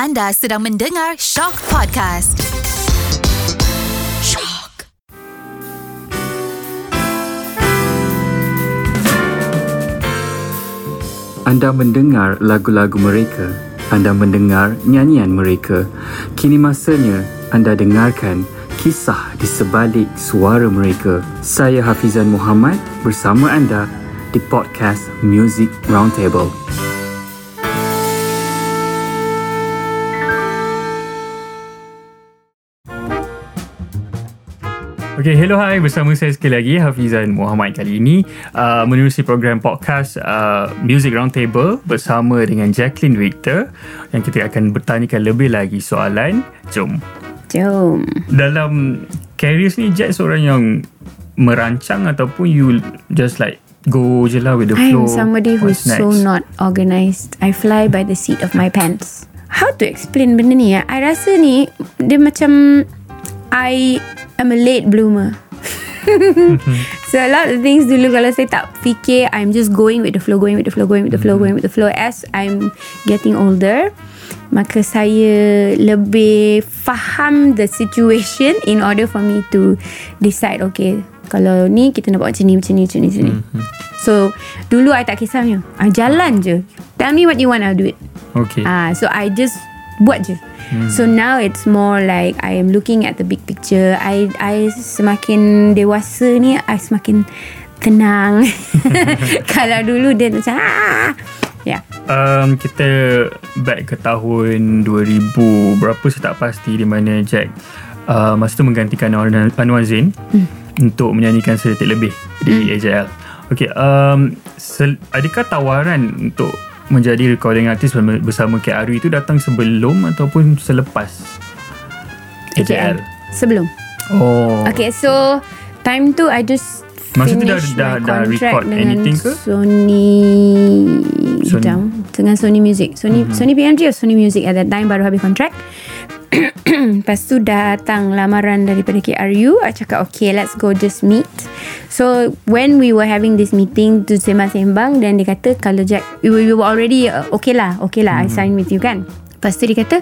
Anda sedang mendengar Shock Podcast. Shock. Anda mendengar lagu-lagu mereka. Anda mendengar nyanyian mereka. Kini masanya anda dengarkan kisah di sebalik suara mereka. Saya Hafizan Muhammad bersama anda di podcast Music Roundtable. Okay, hello hai bersama saya sekali lagi Hafizan Muhammad kali ini uh, menerusi program podcast uh, Music Roundtable bersama dengan Jacqueline Victor yang kita akan bertanyakan lebih lagi soalan. Jom. Jom. Dalam careers ni Jack seorang yang merancang ataupun you just like go je lah with the flow. I'm somebody who's What's so next? not organised. I fly by the seat of my pants. How to explain benda ni ya? I rasa ni dia macam I am a late bloomer. so a lot of things dulu kalau saya tak fikir I'm just going with the flow going with the flow going with the flow going with the flow. As I'm getting older maka saya lebih faham the situation in order for me to decide okay kalau ni kita nak buat macam ni macam ni macam ni macam ni. So dulu I tak kisah punya I jalan je. Tell me what you want I'll do it. Okay. Ah, so I just buat je. So now it's more like I am looking at the big picture. I I semakin dewasa ni I semakin tenang. Kalau dulu dia macam ah. Ya. Yeah. Um, kita back ke tahun 2000 berapa saya tak pasti di mana Jack uh, masa tu menggantikan Anwar, Anwar Zain hmm. untuk menyanyikan sedetik lebih di Hmm. AJL. Okay, um, sel- adakah tawaran untuk menjadi recording artist bersama, Aru itu datang sebelum ataupun selepas AJL? Sebelum. Oh. Okay, so time tu I just Masa tu dah- dah- dah contract record anything ke? Sony Sony. Jam, dengan Sony Music. Sony mm-hmm. Sony PMG or Sony Music at that time baru habis kontrak. Lepas tu datang lamaran daripada KRU I cakap okay let's go just meet So when we were having this meeting Tu sembang-sembang Dan dia kata Kalau Jack We, we were already uh, Okay lah Okay lah mm-hmm. I sign with you kan Lepas tu dia kata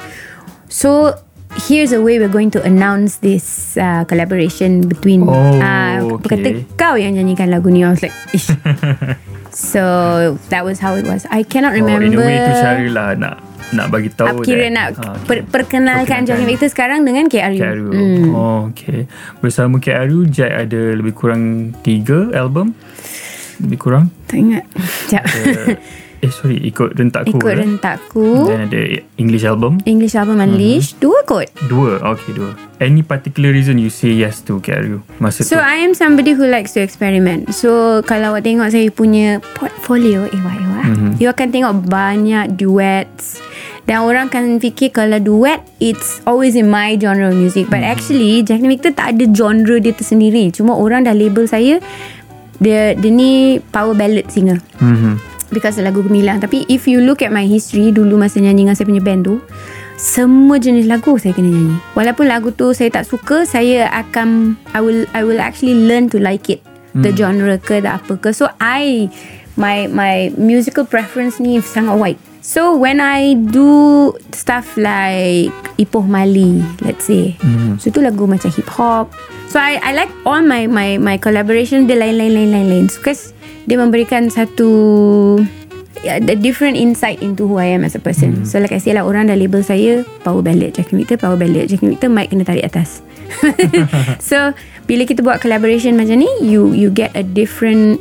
So Here's a way we're going to announce this uh, collaboration between Oh, uh, okay. Kata kau yang nyanyikan lagu ni I was like Ish. So that was how it was I cannot remember Oh, in a way tu cara lah nak nak bagi tahu Kira that- nak okay. per, perkenalkan Jackie Victor sekarang dengan KRU. Kak Aru. Hmm. Oh, okay. Bersama Kak Aru, Jack ada lebih kurang tiga album. Lebih kurang. Tak ingat. Sekejap. Eh, sorry. Ikut rentakku. Ikut eh? rentakku. Dan ada English album. English album Unleashed. Dua kot. Dua. Okay, dua. Any particular reason you say yes to Kak Aru masa So tu? I am somebody who likes to experiment. So kalau awak tengok saya punya portfolio ewa-ewa, mm-hmm. you akan tengok banyak duets. Dan orang akan fikir kalau duet it's always in my genre of music. But mm-hmm. actually Jackie Victor tak ada genre dia tersendiri. Cuma orang dah label saya dia dia ni power ballad singer. Mm-hmm. Because lagu gemilang Tapi if you look at my history Dulu masa nyanyi dengan saya punya band tu Semua jenis lagu saya kena nyanyi Walaupun lagu tu saya tak suka Saya akan I will I will actually learn to like it The genre ke The apa ke So I My my musical preference ni Sangat wide So when I do Stuff like Ipoh Mali Let's say mm. So tu lagu macam hip hop So I I like all my my my collaboration dia lain-lain lain-lain lain. So, Because dia memberikan satu a different insight into who I am as a person. Mm. So like I say lah orang dah label saya power ballad Jackie Victor power ballad Jackie Victor mic kena tarik atas. so bila kita buat collaboration macam ni you you get a different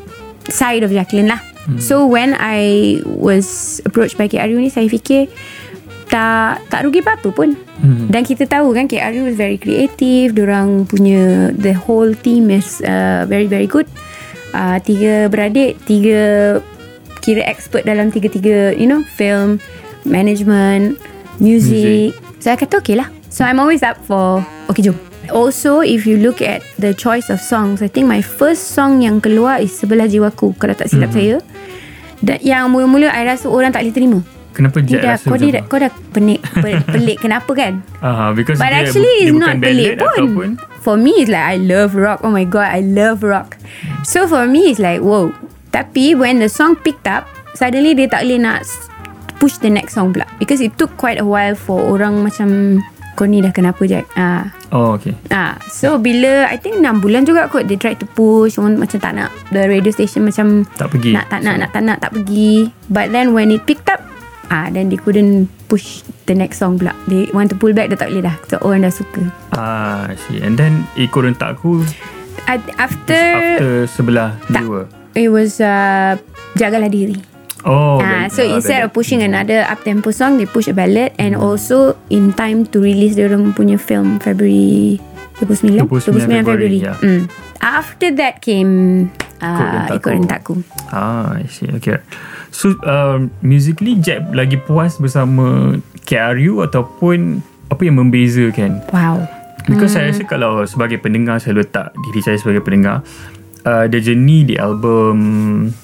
side of Jacqueline lah. Mm. So when I was approached by KRU ni saya fikir tak tak rugi apa-apa pun. Hmm. Dan kita tahu kan KRU is very creative, orang punya the whole team is uh, very very good. Uh, tiga beradik, tiga kira expert dalam tiga-tiga you know film, management, music. music. So I kata okay lah. So I'm always up for okay jom. Also if you look at the choice of songs, I think my first song yang keluar is Sebelah Jiwaku kalau tak silap hmm. saya. Dan yang mula-mula I rasa orang tak boleh terima. Kenapa Jack Tidak, rasa kau, dia, kau dah pelik, pelik, kenapa kan? Aha, because But dia, actually dia it's bukan not pelik pun. Ataupun For me it's like I love rock. Oh my god, I love rock. So for me it's like wow. Tapi when the song picked up, suddenly dia tak boleh nak push the next song pula because it took quite a while for orang macam kau ni dah kenapa Jack ah Oh okay. Ah, so bila I think 6 bulan juga kot They tried to push Orang macam tak nak The radio station macam Tak pergi. Nak tak nak Nak tak nak tak pergi. But then when it picked up Ah, Then they couldn't push The next song pula. They want to pull back Dah tak boleh dah So orang dah suka. Ah, I see. And then ikut rentak aku? I, After, after sebelah Tak. dua. It was uh, Jagalah diri Oh, Ah, ballad- so ah, instead of pushing another up tempo song, they push a ballad and also in time to release their own punya film February 29 29 February, yeah. Mm. After that came uh, Ikut rentakku. Ah, I see. Okay. So, um, musically Jack lagi puas bersama KRU ataupun apa yang membezakan? Wow. Because saya rasa kalau sebagai pendengar saya letak diri saya sebagai pendengar uh, the journey di album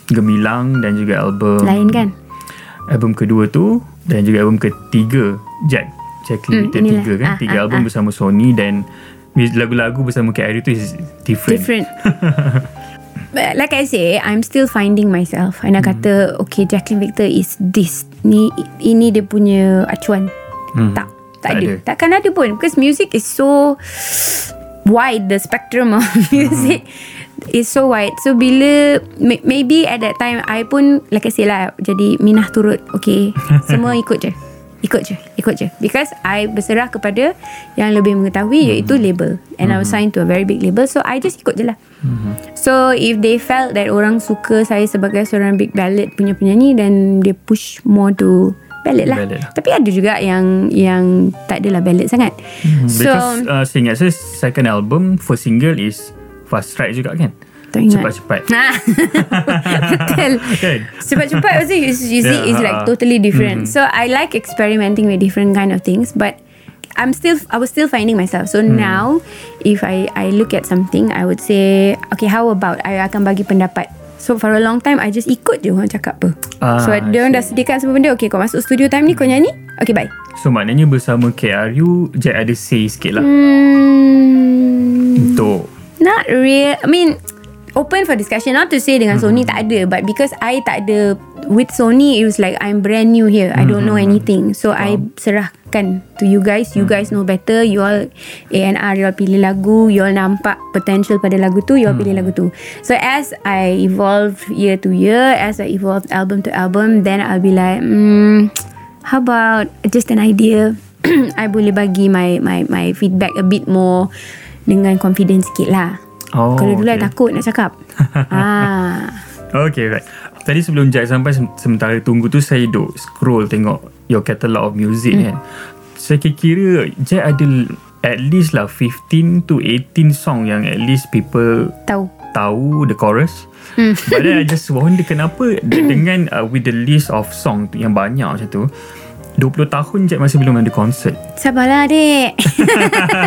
Gemilang dan juga album Lain kan? album kedua tu dan juga album ketiga Jack Jacqueline Hmm, hmm, inilah. tiga kan Ah, tiga ah, album ah. bersama Sony dan lagu-lagu bersama KRU tu is different, Different. But like I say, I'm still finding myself. Ana kata, okay, Jacqueline Victor is this. Ni ini dia punya acuan. Hmm. Tak, tak, Tak ada. ada. Takkan ada pun because music is so wide the spectrum of music is so wide. So bila may- maybe at that time I pun like I say lah jadi minah turut. Okay, semua ikut je. Ikut je. Ikut je. Because I berserah kepada Yang lebih mengetahui Iaitu label. And I was signed to a very big label. So I just ikut je lah. So if they felt that Orang suka saya Sebagai seorang big ballad Punya penyanyi Then they push more to Ballad lah. Ballad lah. Tapi ada juga yang Yang tak adalah ballad sangat. Hmm, So Because uh, saya saya second album first single is Fast Ride juga kan Tak ingat. Cepat-cepat Nah, betul. Kan? Cepat-cepat also you, you see Yeah, is like uh-uh. totally different. So I like experimenting with different kind of things, but I'm still I was still finding myself. So now, if I I look at something, I would say, okay, how about I akan bagi pendapat. So for a long time, I just ikut je orang cakap apa. Ah, so dia orang dah sediakan semua benda. Okay, kau masuk studio time ni, kau nyanyi. Okay, bye. So maknanya bersama KRU Jack ada say sikit lah Hmm, Untuk Not real I mean Open for discussion. Not to say dengan Sony tak ada But because I tak ada With Sony It was like I'm brand new here. I don't know anything. So I serahkan To you guys. You guys know better. You all A&R You all pilih lagu. You all nampak Potential pada lagu tu. You all pilih lagu tu. So as I evolve Year to year As I evolve Album to album Then I'll be like hmm, How about Just an idea? I boleh bagi my my my feedback a bit more dengan confidence sikit lah. Oh, Kalau dulu I okay. takut nak cakap. ah. Okay right Tadi sebelum Jack sampai sem- Sementara tunggu tu Saya duk scroll tengok Your catalogue of music Hmm. kan Saya kira Jack ada At least lah 15 to 18 song Yang at least people Tahu. Tahu the chorus Hmm. But then I just wonder Kenapa de- Dengan uh, With the list of song Yang banyak macam tu 20 tahun Jack masih belum ada konsert Sabarlah dek.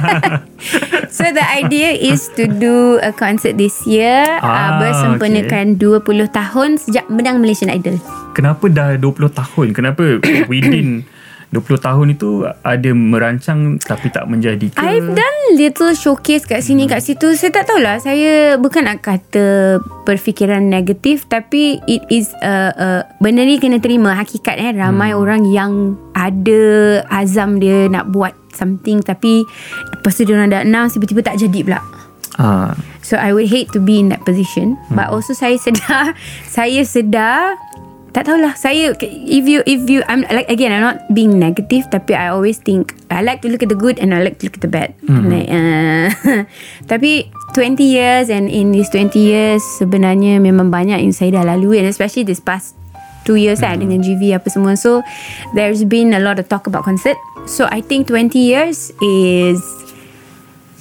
so the idea is to do a concert this year Ah, uh, bersempurnakan 20 tahun sejak menang Malaysian Idol. Kenapa dah 20 tahun Kenapa within 20 tahun itu Ada merancang Tapi tak menjadi ke I've done little showcase kat sini kat situ. Saya tak tahulah. Saya bukan nak kata berfikiran negatif tapi it is a, a benda ni kena terima hakikat eh ramai hmm. orang yang ada azam dia nak buat something tapi lepas tu dia orang dah announce tiba-tiba tak jadi pula. ah, So I would hate to be in that position hmm. but also saya sedar saya sedar tak tahulah saya if you if you I'm like again I'm not being negative tapi I always think I like to look at the good and I like to look at the bad mm-hmm. like, uh, tapi 20 years and in these 20 years sebenarnya memang banyak yang saya dah lalui and especially this past 2 years mm-hmm. dengan GV apa semua so there's been a lot of talk about concert so I think 20 years is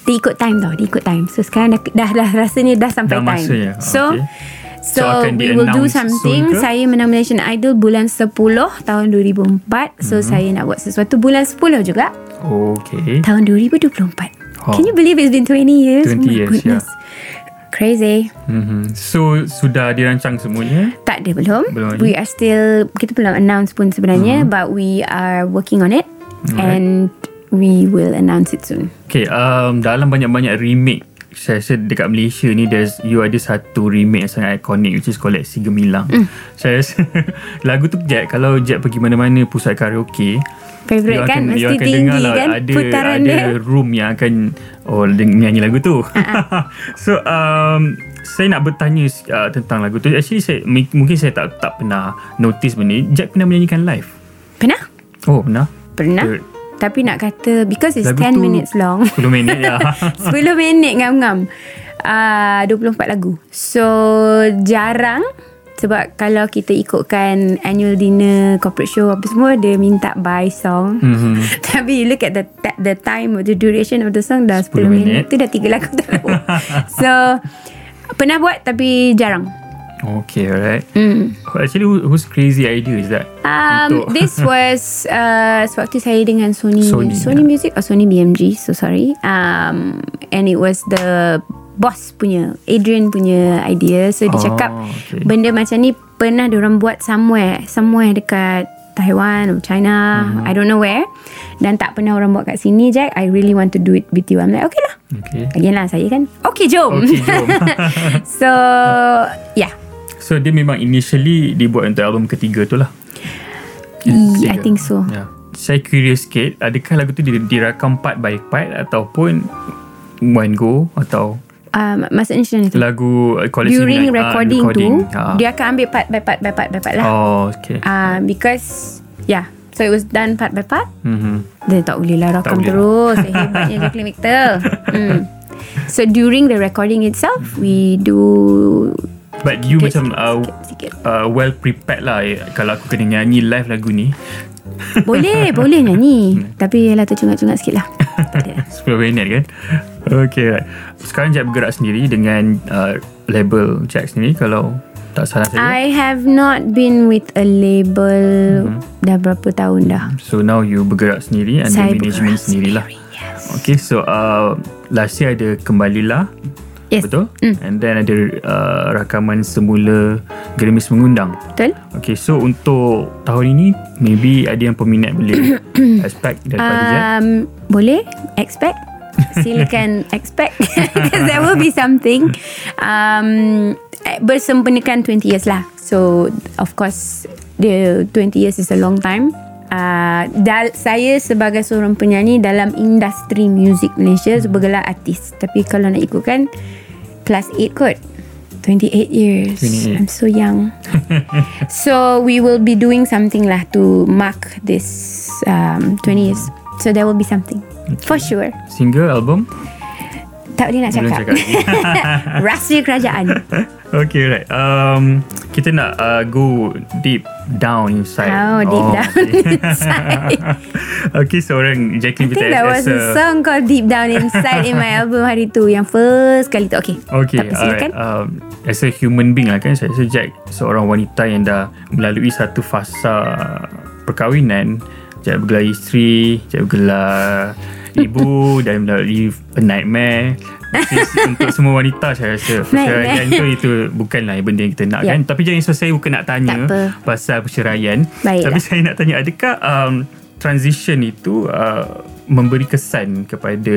dia ikut time tau Dia ikut time So sekarang dah, dah, dah rasanya dah sampai Dah time masanya. So Okay. So, So, akan we will do something ke? Saya menang Malaysian Idol Bulan 10 Tahun 2004 So Mhm. saya nak buat sesuatu Bulan 10 juga Okay Tahun 2024 Oh. Can you believe it's been 20 years 20 Oh my years, goodness Crazy mm-hmm. So Sudah dirancang semuanya Tak ada belum. Belum. We are still Kita belum announce pun sebenarnya But we are working on it Alright. And We will announce it soon Okay um, Dalam banyak-banyak remake saya rasa dekat Malaysia ni there's you ada satu remake yang sangat ikonik which is called Si Gemilang. Mm. Saya rasa lagu tu Jack kalau Jack pergi mana-mana pusat karaoke Favorite kan akan, Mesti akan tinggi dengar lah kan ada, Putaran ada dia room yang akan oh nyanyi lagu tu. so um saya nak bertanya uh, tentang lagu tu. Actually saya mungkin saya tak tak pernah notice benda ni. Jack pernah menyanyikan live. Pernah? Oh, pernah. Pernah Good. Tapi nak kata Because it's Lagu 10 tu minutes long 10 minit ya. 10 minit ngam-ngam uh, 24 lagu So Jarang Sebab kalau kita ikutkan Annual dinner Corporate show Apa semua Dia minta buy song Mhm. Tapi you look at the the time or the duration of the song dah 10, 10 minit. minit. Tu dah 3 lagu tahu. so pernah buat tapi jarang. Okay, alright. Hmm. Actually, who, whose crazy idea is that? Um, this was uh, sewaktu saya dengan Sony Sony, Sony, yeah. Music or Sony BMG so sorry um, and it was the boss punya Adrian punya idea so dia Oh, cakap okay. benda macam ni pernah diorang buat somewhere somewhere dekat Taiwan or China Mhm. I don't know where dan tak pernah orang buat kat sini Jack I really want to do it with you I'm like okay lah Okay. Again lah saya kan Okay jom Okay, jom. So Yeah so, dia memang initially dibuat untuk album ketiga tu lah. I, I think so Ya. Saya curious sikit, adakah lagu tu di- dirakam part by part ataupun one go atau um, Maksudnya macam mana tu lagu uh, koleksi during night, ah, recording, recording. tu Ah. dia akan ambil part by part by part by part lah. Oh, okay. Uh, because yeah, so it was done part by part. Mhm. Dia tak boleh lah rakam boleh. terus. Hebatnya Jacqueline Victor. Hmm. So during the recording itself, we do But you sikit, macam uh, sikit, sikit. uh, well prepared lah eh, kalau aku kena nyanyi live lagu ni. Boleh, boleh nyanyi. Tapi yalah tercungak-cungak sikit lah. 10 minit kan Okay right. Sekarang Jack bergerak sendiri Dengan uh, label Jack sendiri Kalau tak salah saya I have not been with a label dah berapa tahun dah. So now you bergerak sendiri Saya management sendirilah sendiri, yes. Okay so uh, Last year ada Kembalilah Yes. Betul Mm. And then ada uh, Rakaman semula Gerimis mengundang Betul? Okay so untuk Tahun ini Maybe ada yang peminat Boleh expect Daripada Um, boleh expect. Silakan expect because there will be something. Um, eh, bersempenikan 20 years lah. So of course the 20 years is a long time. Uh, dal- saya sebagai seorang penyanyi dalam industri muzik Malaysia bergelar artis. Tapi kalau nak ikutkan class 8 kot. 28 years. 28. I'm so young. so we will be doing something lah to mark this um, 20 years. So there will be something. For sure. Single album Tak boleh nak Belum cakap. cakap lagi. Rahsia kerajaan. Okay right um, Kita nak uh, go deep down inside Oh, deep down okay. inside. okay seorang I Jacqueline think kita there as was a song called Deep Down Inside in my album hari tu. Yang first kali tu. Okay. Okay silakan. alright. Um, as a human being lah kan Saya rasa Jack Seorang wanita yang dah Melalui satu fasa Perkahwinan Jack bergelar isteri Jack bergelar Ibu Dan melalui nightmare untuk semua wanita saya rasa Perceraian tu itu Bukanlah benda yang kita nak Ya. kan Tapi jangan risau saya bukan nak tanya. Pasal perceraian Baiklah. Tapi saya nak tanya Adakah um, Transition itu uh, Memberi kesan kepada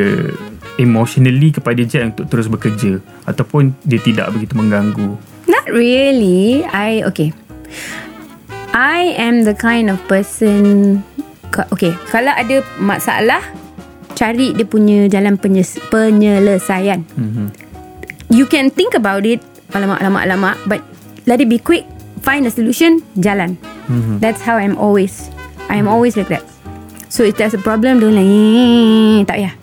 Emotionally kepada Jack Untuk terus bekerja Ataupun Dia tidak begitu mengganggu Not really. I okay. I am the kind of person ka- okay, kalau ada masalah cari dia punya jalan penyes, penyelesaian. mm-hmm. You can think about it alamak alamak alamak but let it be quick. Find a solution, jalan. Mhm. That's how I'm always. I am always like that. So if there's a problem don't like "Eh, tak payah.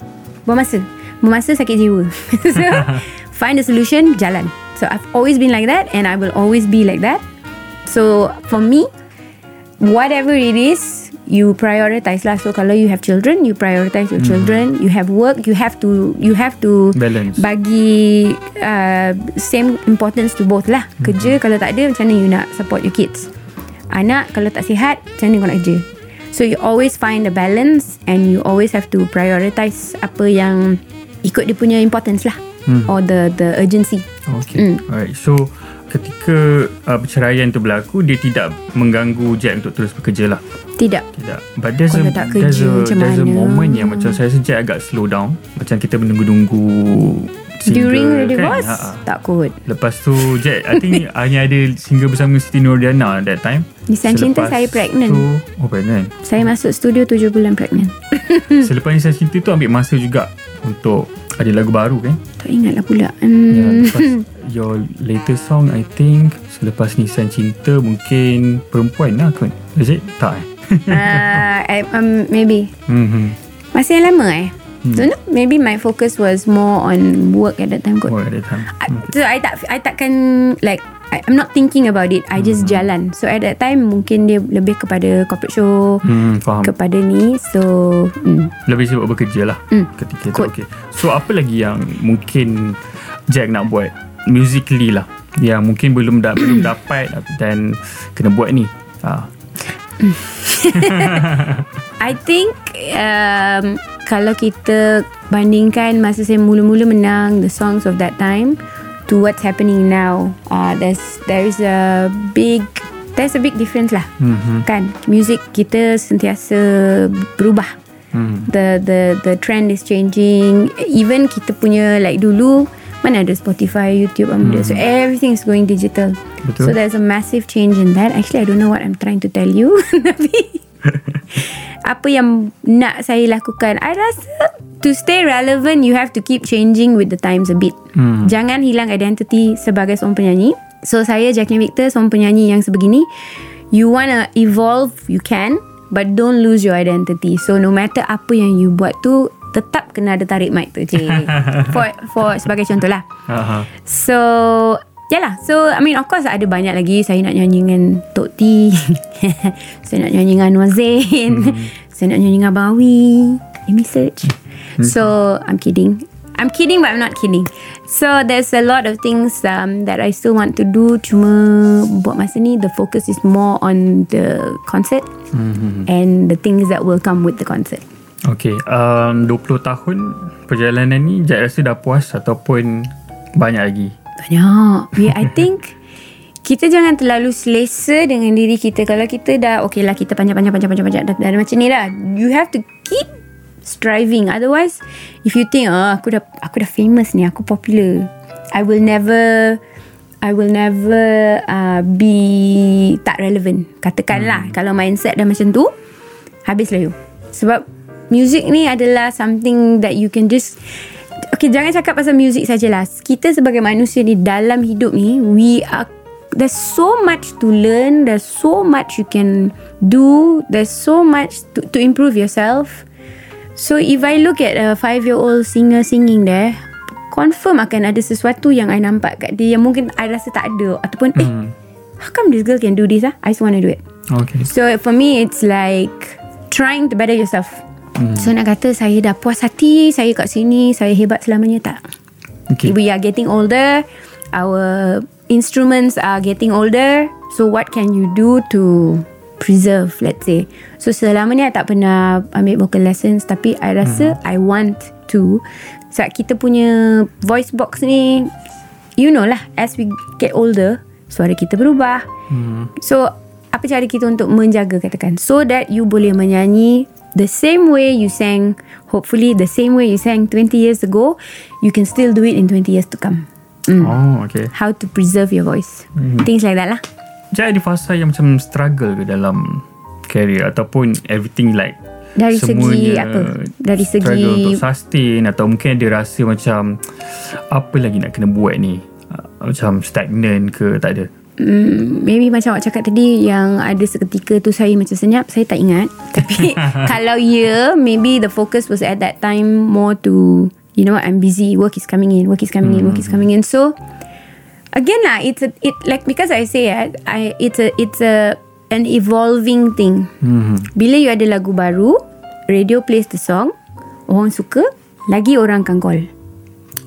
Buang masa. Buang masa sakit jiwa. so find a solution, jalan. So I've always been like that and I will always be like that. So for me, whatever it is, you prioritize lah. So kalau you have children, you prioritize your children. You have work, you have to you have to Balance. bagi uh, same importance to both lah. Kerja kalau tak ada macam mana you nak support your kids. Anak kalau tak sihat macam mana kau nak kerja. So you always find the balance and you always have to prioritize apa yang ikut dia punya importance lah. Hmm. Or the the urgency. Okay Mm. Alright So Ketika uh, Perceraian tu berlaku Dia tidak Mengganggu Jack Untuk terus bekerja lah Tidak. Tidak. But there's Kalau a tak There's kerja, a There's a moment yang Macam saya rasa Jack agak slow down. Macam kita menunggu-nunggu single During the kan? divorce Ha, ha. Tak kot. Lepas tu Jack I think hanya ada single bersama Siti Nurdiana that time. Nisan Cinta saya pregnant. tu, Oh pregnant. Saya masuk studio 7 bulan pregnant. Selepas Nisan Cinta tu ambil masa juga Untuk ada lagu baru kan? Tak ingat lah pula. Ya, hmm. lepas your latest song I think selepas Nisan Cinta mungkin perempuan lah kot. Is it? Tak eh? uh, I, um, Maybe Mm-hmm. Masih yang lama eh Don't know Maybe my focus was more on work at that time kot Oh, at that time. I, so I tak I takkan like I, I'm not thinking about it I just jalan So at that time Mungkin dia lebih kepada Corporate show Hmm, faham. Kepada ni So mm, Lebih sibuk bekerja lah Hmm. ketika tu. Okay. So apa lagi yang mungkin Jack nak buat musically lah yang mungkin belum da- belum dapat dan kena buat ni. Ha. I think um, Kalau kita Bandingkan Masa saya mula-mula menang The songs of that time To what's happening now uh, There's There is a big There's a big difference lah Mhm. Kan Music kita Sentiasa Berubah Hmm. the the the trend is changing even kita punya like dulu mana ada Spotify YouTube apa benda. So everything is going digital. Betul. so there's a massive change in that. Actually I don't know what I'm trying to tell you tapi apa yang nak saya lakukan I rasa to stay relevant you have to keep changing with the times a bit. Hmm. jangan hilang identity sebagai seorang penyanyi. So saya Jacqueline Victor seorang penyanyi yang sebegini you wanna evolve you can but don't lose your identity. So no matter apa yang you buat tu tetap kena ada tarik mic tu cik. For, for sebagai contoh lah Ha. So Yalah. So I mean of course Ada banyak lagi. Saya nak nyanyi dengan Tok T. Saya nak nyanyi dengan Anwar Zain. Saya nak nyanyi dengan Abang Awi. Let me search. So I'm kidding. I'm kidding but I'm not kidding. So there's a lot of things um, That I still want to do. Cuma Buat masa ni The focus is more on The concert And the things that will come with the concert Okay, um, 20 tahun perjalanan ni Jack rasa dah puas ataupun banyak lagi? Banyak. We, I think Kita jangan terlalu selesa Dengan diri kita. Kalau kita dah Okay lah kita panjang-panjang Panjang-panjang dah, dah, dah macam ni dah You have to keep Striving. Otherwise If you think oh, Aku dah Aku dah famous ni Aku popular I will never I will never uh, Be Tak relevant. Katakanlah Kalau mindset dah macam tu Habislah you. Sebab Music ni adalah Something that you can just Okay jangan cakap pasal music sajalah. Kita sebagai manusia ni Dalam hidup ni We are There's so much to learn There's so much you can do There's so much to, to improve yourself. So if I look at a five year old singer singing there Confirm akan ada sesuatu yang I nampak kat dia Yang mungkin I rasa tak ada. Ataupun eh How come this girl can do this ah? I just want to do it. Okay. So for me it's like Trying to better yourself So nak kata saya dah puas hati Saya kat sini Saya hebat selamanya Tak? Okay. We are getting older. Our instruments are getting older. So what can you do to Preserve let's say? So selama ni I tak pernah Ambil vocal lessons Tapi I rasa I want to. Sebab kita punya Voice box ni You know lah As we get older Suara kita berubah. So apa cara kita untuk menjaga katakan? So that you boleh menyanyi the same way you sang hopefully the same way you sang 20 years ago you can still do it in 20 years to come mm. Oh, okay. how to preserve your voice things like that lah Jack ada fasa yang macam struggle ke dalam career ataupun everything like Dari segi apa? Dari segi- struggle untuk sustain atau mungkin dia rasa macam apa lagi nak kena buat ni Ah, macam stagnant ke tak ada mm, maybe macam awak cakap tadi yang ada seketika tu saya macam senyap saya tak ingat. Tapi kalau ya yeah, maybe the focus was at that time more to you know I'm busy work is coming in work is coming in work is coming in. So again lah it's a it like because I say uh, I it's a it's a an evolving thing. Hmm. bila you ada lagu baru radio plays the song orang suka lagi orang akan call.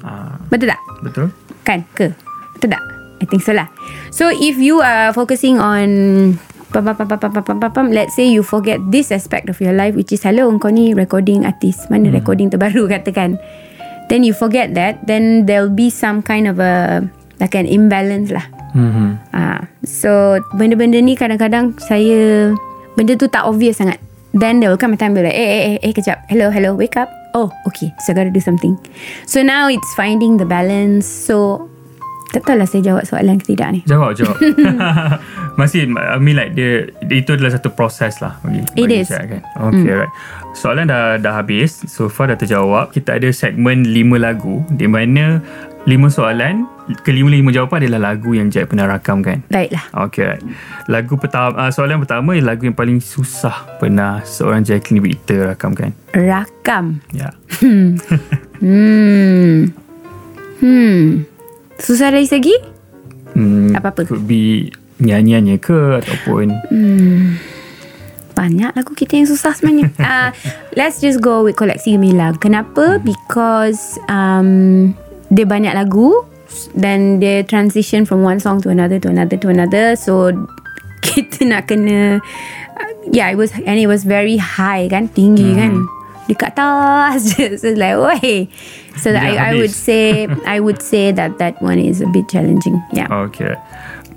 Ah, betul tak? Betul. Kan? Ke? Betul tak? I think so lah. So if you are focusing on pam, pam, pam, pam, pam, pam, pam, pam, let's say you forget this aspect of your life which is hello kau ni recording artist, mana hmm. recording terbaru katakan. Then you forget that, then there'll be some kind of a like an imbalance lah. Mm-hmm. Ah, so benda-benda ni kadang-kadang saya benda tu tak obvious sangat. Then there will come a time be eh, like, eh, eh, eh, kejap. Hello, hello, wake up. Oh, okay. So I gotta do something. So now it's finding the balance. So tak tahu lah saya jawab soalan ke tidak ni. Jawab, jawab. Masih, I mean like dia, itu adalah satu proses lah. Bagi, It bagi is. Jack, kan? Okay, right. Soalan dah dah habis. So far dah terjawab. Kita ada segmen lima lagu di mana lima soalan, kelima-lima jawapan adalah lagu yang Jack pernah rakam kan? Baiklah. Okay, right. Lagu pertama, uh, soalan pertama ialah lagu yang paling susah pernah seorang Jacqueline Victor rakamkan. Rakam. Ya. Hmm. Hmm. Susah dari segi? Hmm, Apa-apa? Could be nyanyiannya ke ataupun Banyak lagu kita yang susah sebenarnya. uh, let's just go with koleksi gemilang. Kenapa? Because um, dia banyak lagu dan dia transition from one song to another to another to another. So kita nak kena uh, yeah, it was and it was very high kan, tinggi kan. Dekat atas je. So like, woi. So Dia I, I would say I would say that that one is a bit challenging. Yeah. Okay.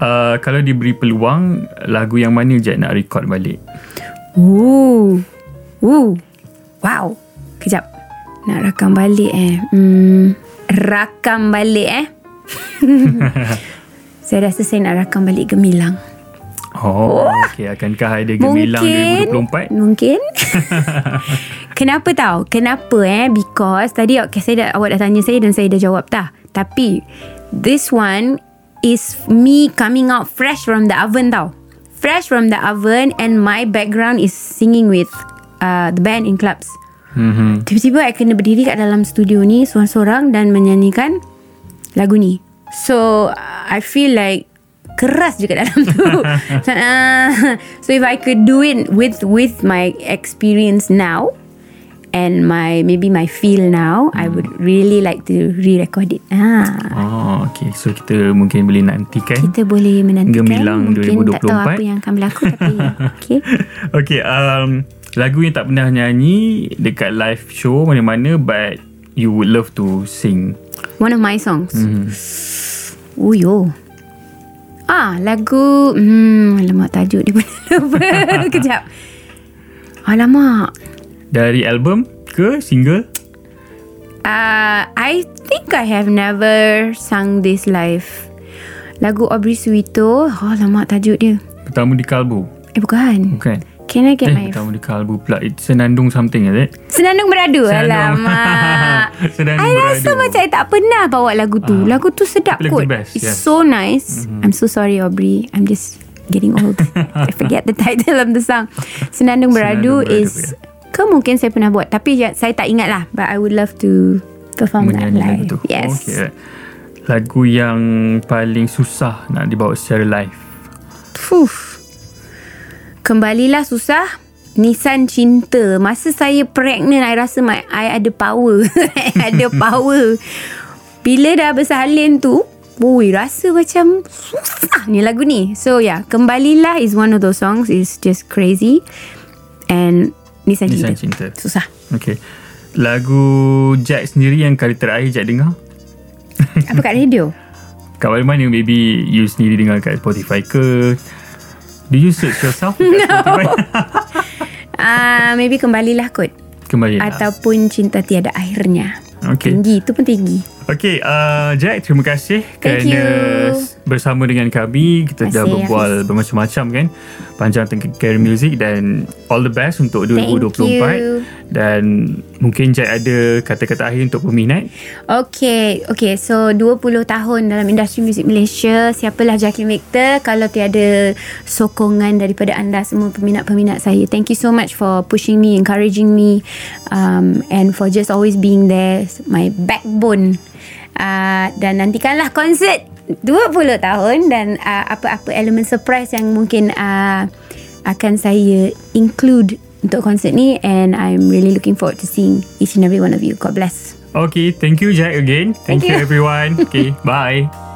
Uh, kalau diberi peluang, lagu yang mana Jack nak record balik? Ooh. Ooh. Wow. Kejap. Nak rakam balik eh. Hmm. Rakam balik eh. saya rasa saya nak rakam balik gemilang. Oh, okay. Akankah ada gemilang 2024? Mungkin. Kenapa tahu? Kenapa eh? Because tadi okay, saya dah, awak dah tanya saya dan saya dah jawab dah. Tapi this one is me coming out fresh from the oven tau. Fresh from the oven and my background is singing with uh, the band in clubs. Mm-hmm. Tiba-tiba I kena berdiri kat dalam studio ni seorang-seorang dan menyanyikan lagu ni. So I feel like keras kat dalam tu. Ah, so if I could do it with with my experience now and my maybe my feel now, I would really like to re-record it. Ah. Oh, okay. So, kita mungkin boleh nantikan. Kita boleh menantikan Gemilang Mungkin tak tahu 2024. apa yang akan berlaku Tapi okay. Okay, um, lagu yang tak pernah nyanyi dekat live show mana-mana but you would love to sing. One of my songs Mm-hmm. Uyo Ah lagu hmm, Alamak tajuk dia pun lupa Kejap Alamak Dari album ke single? uh, I think I have never sung this live Lagu Aubrey Suito oh, Alamak tajuk dia Pertama di kalbu. Eh bukan Bukan. Can I get eh, my pertama di kalbu pula. It's Senandung something, is it? Senandung beradu Senandung. Alamak Senandung I rasa beradu. macam I tak pernah bawa lagu tu Ah. Lagu tu sedap lagu kot best, It's yes. Mm-hmm. so nice I'm so sorry Aubrey I'm just getting old I forget the title of the song Senandung Beradu Senandung Beradu, is Ke mungkin saya pernah buat Tapi ya, saya tak ingat lah. But I would love to Perform that Menyanyi lagu live. tu. Yes. Okay. Lagu yang paling susah nak dibawa secara live. Fuh. Kembalilah susah Nisan cinta. Masa saya pregnant I rasa my, I ada power. I ada power. Bila dah bersalin tu Woi rasa macam Susah ni lagu ni. So yeah Kembalilah is one of those songs. It's just crazy. And Nisan, Nisan cinta. Cinta. Susah Okay. Lagu Jack sendiri yang kali terakhir Jack dengar? Apa kat radio? Kat mana-mana maybe you sendiri dengar kat Spotify ke? Do you search yourself dekat Spotify? Ah, Maybe kembalilah kot Kembali lah. Ataupun cinta tiada akhirnya Okay. Tinggi Itu pun tinggi Okay, uh, Jack, terima kasih Thank kerana you. Bersama dengan kami. Kita dah Terima kasih, berbual bermacam-macam kan. Panjang tentang career music dan all the best untuk 2024. you. Dan mungkin Jack ada kata-kata akhir untuk peminat. Okay, okay. So 20 tahun dalam industri muzik Malaysia, siapalah Jacqueline Victor kalau tiada sokongan daripada anda semua peminat-peminat saya. Thank you so much for pushing me, encouraging me um, and for just always being there, my backbone. Uh, dan nantikanlah konsert 20 tahun dan uh, apa-apa elemen surprise yang mungkin uh, akan saya include untuk konsert ni and I'm really looking forward to seeing each and every one of you. God bless. Okay, thank you Jack again. Thank, Thank you you. everyone. Okay, bye.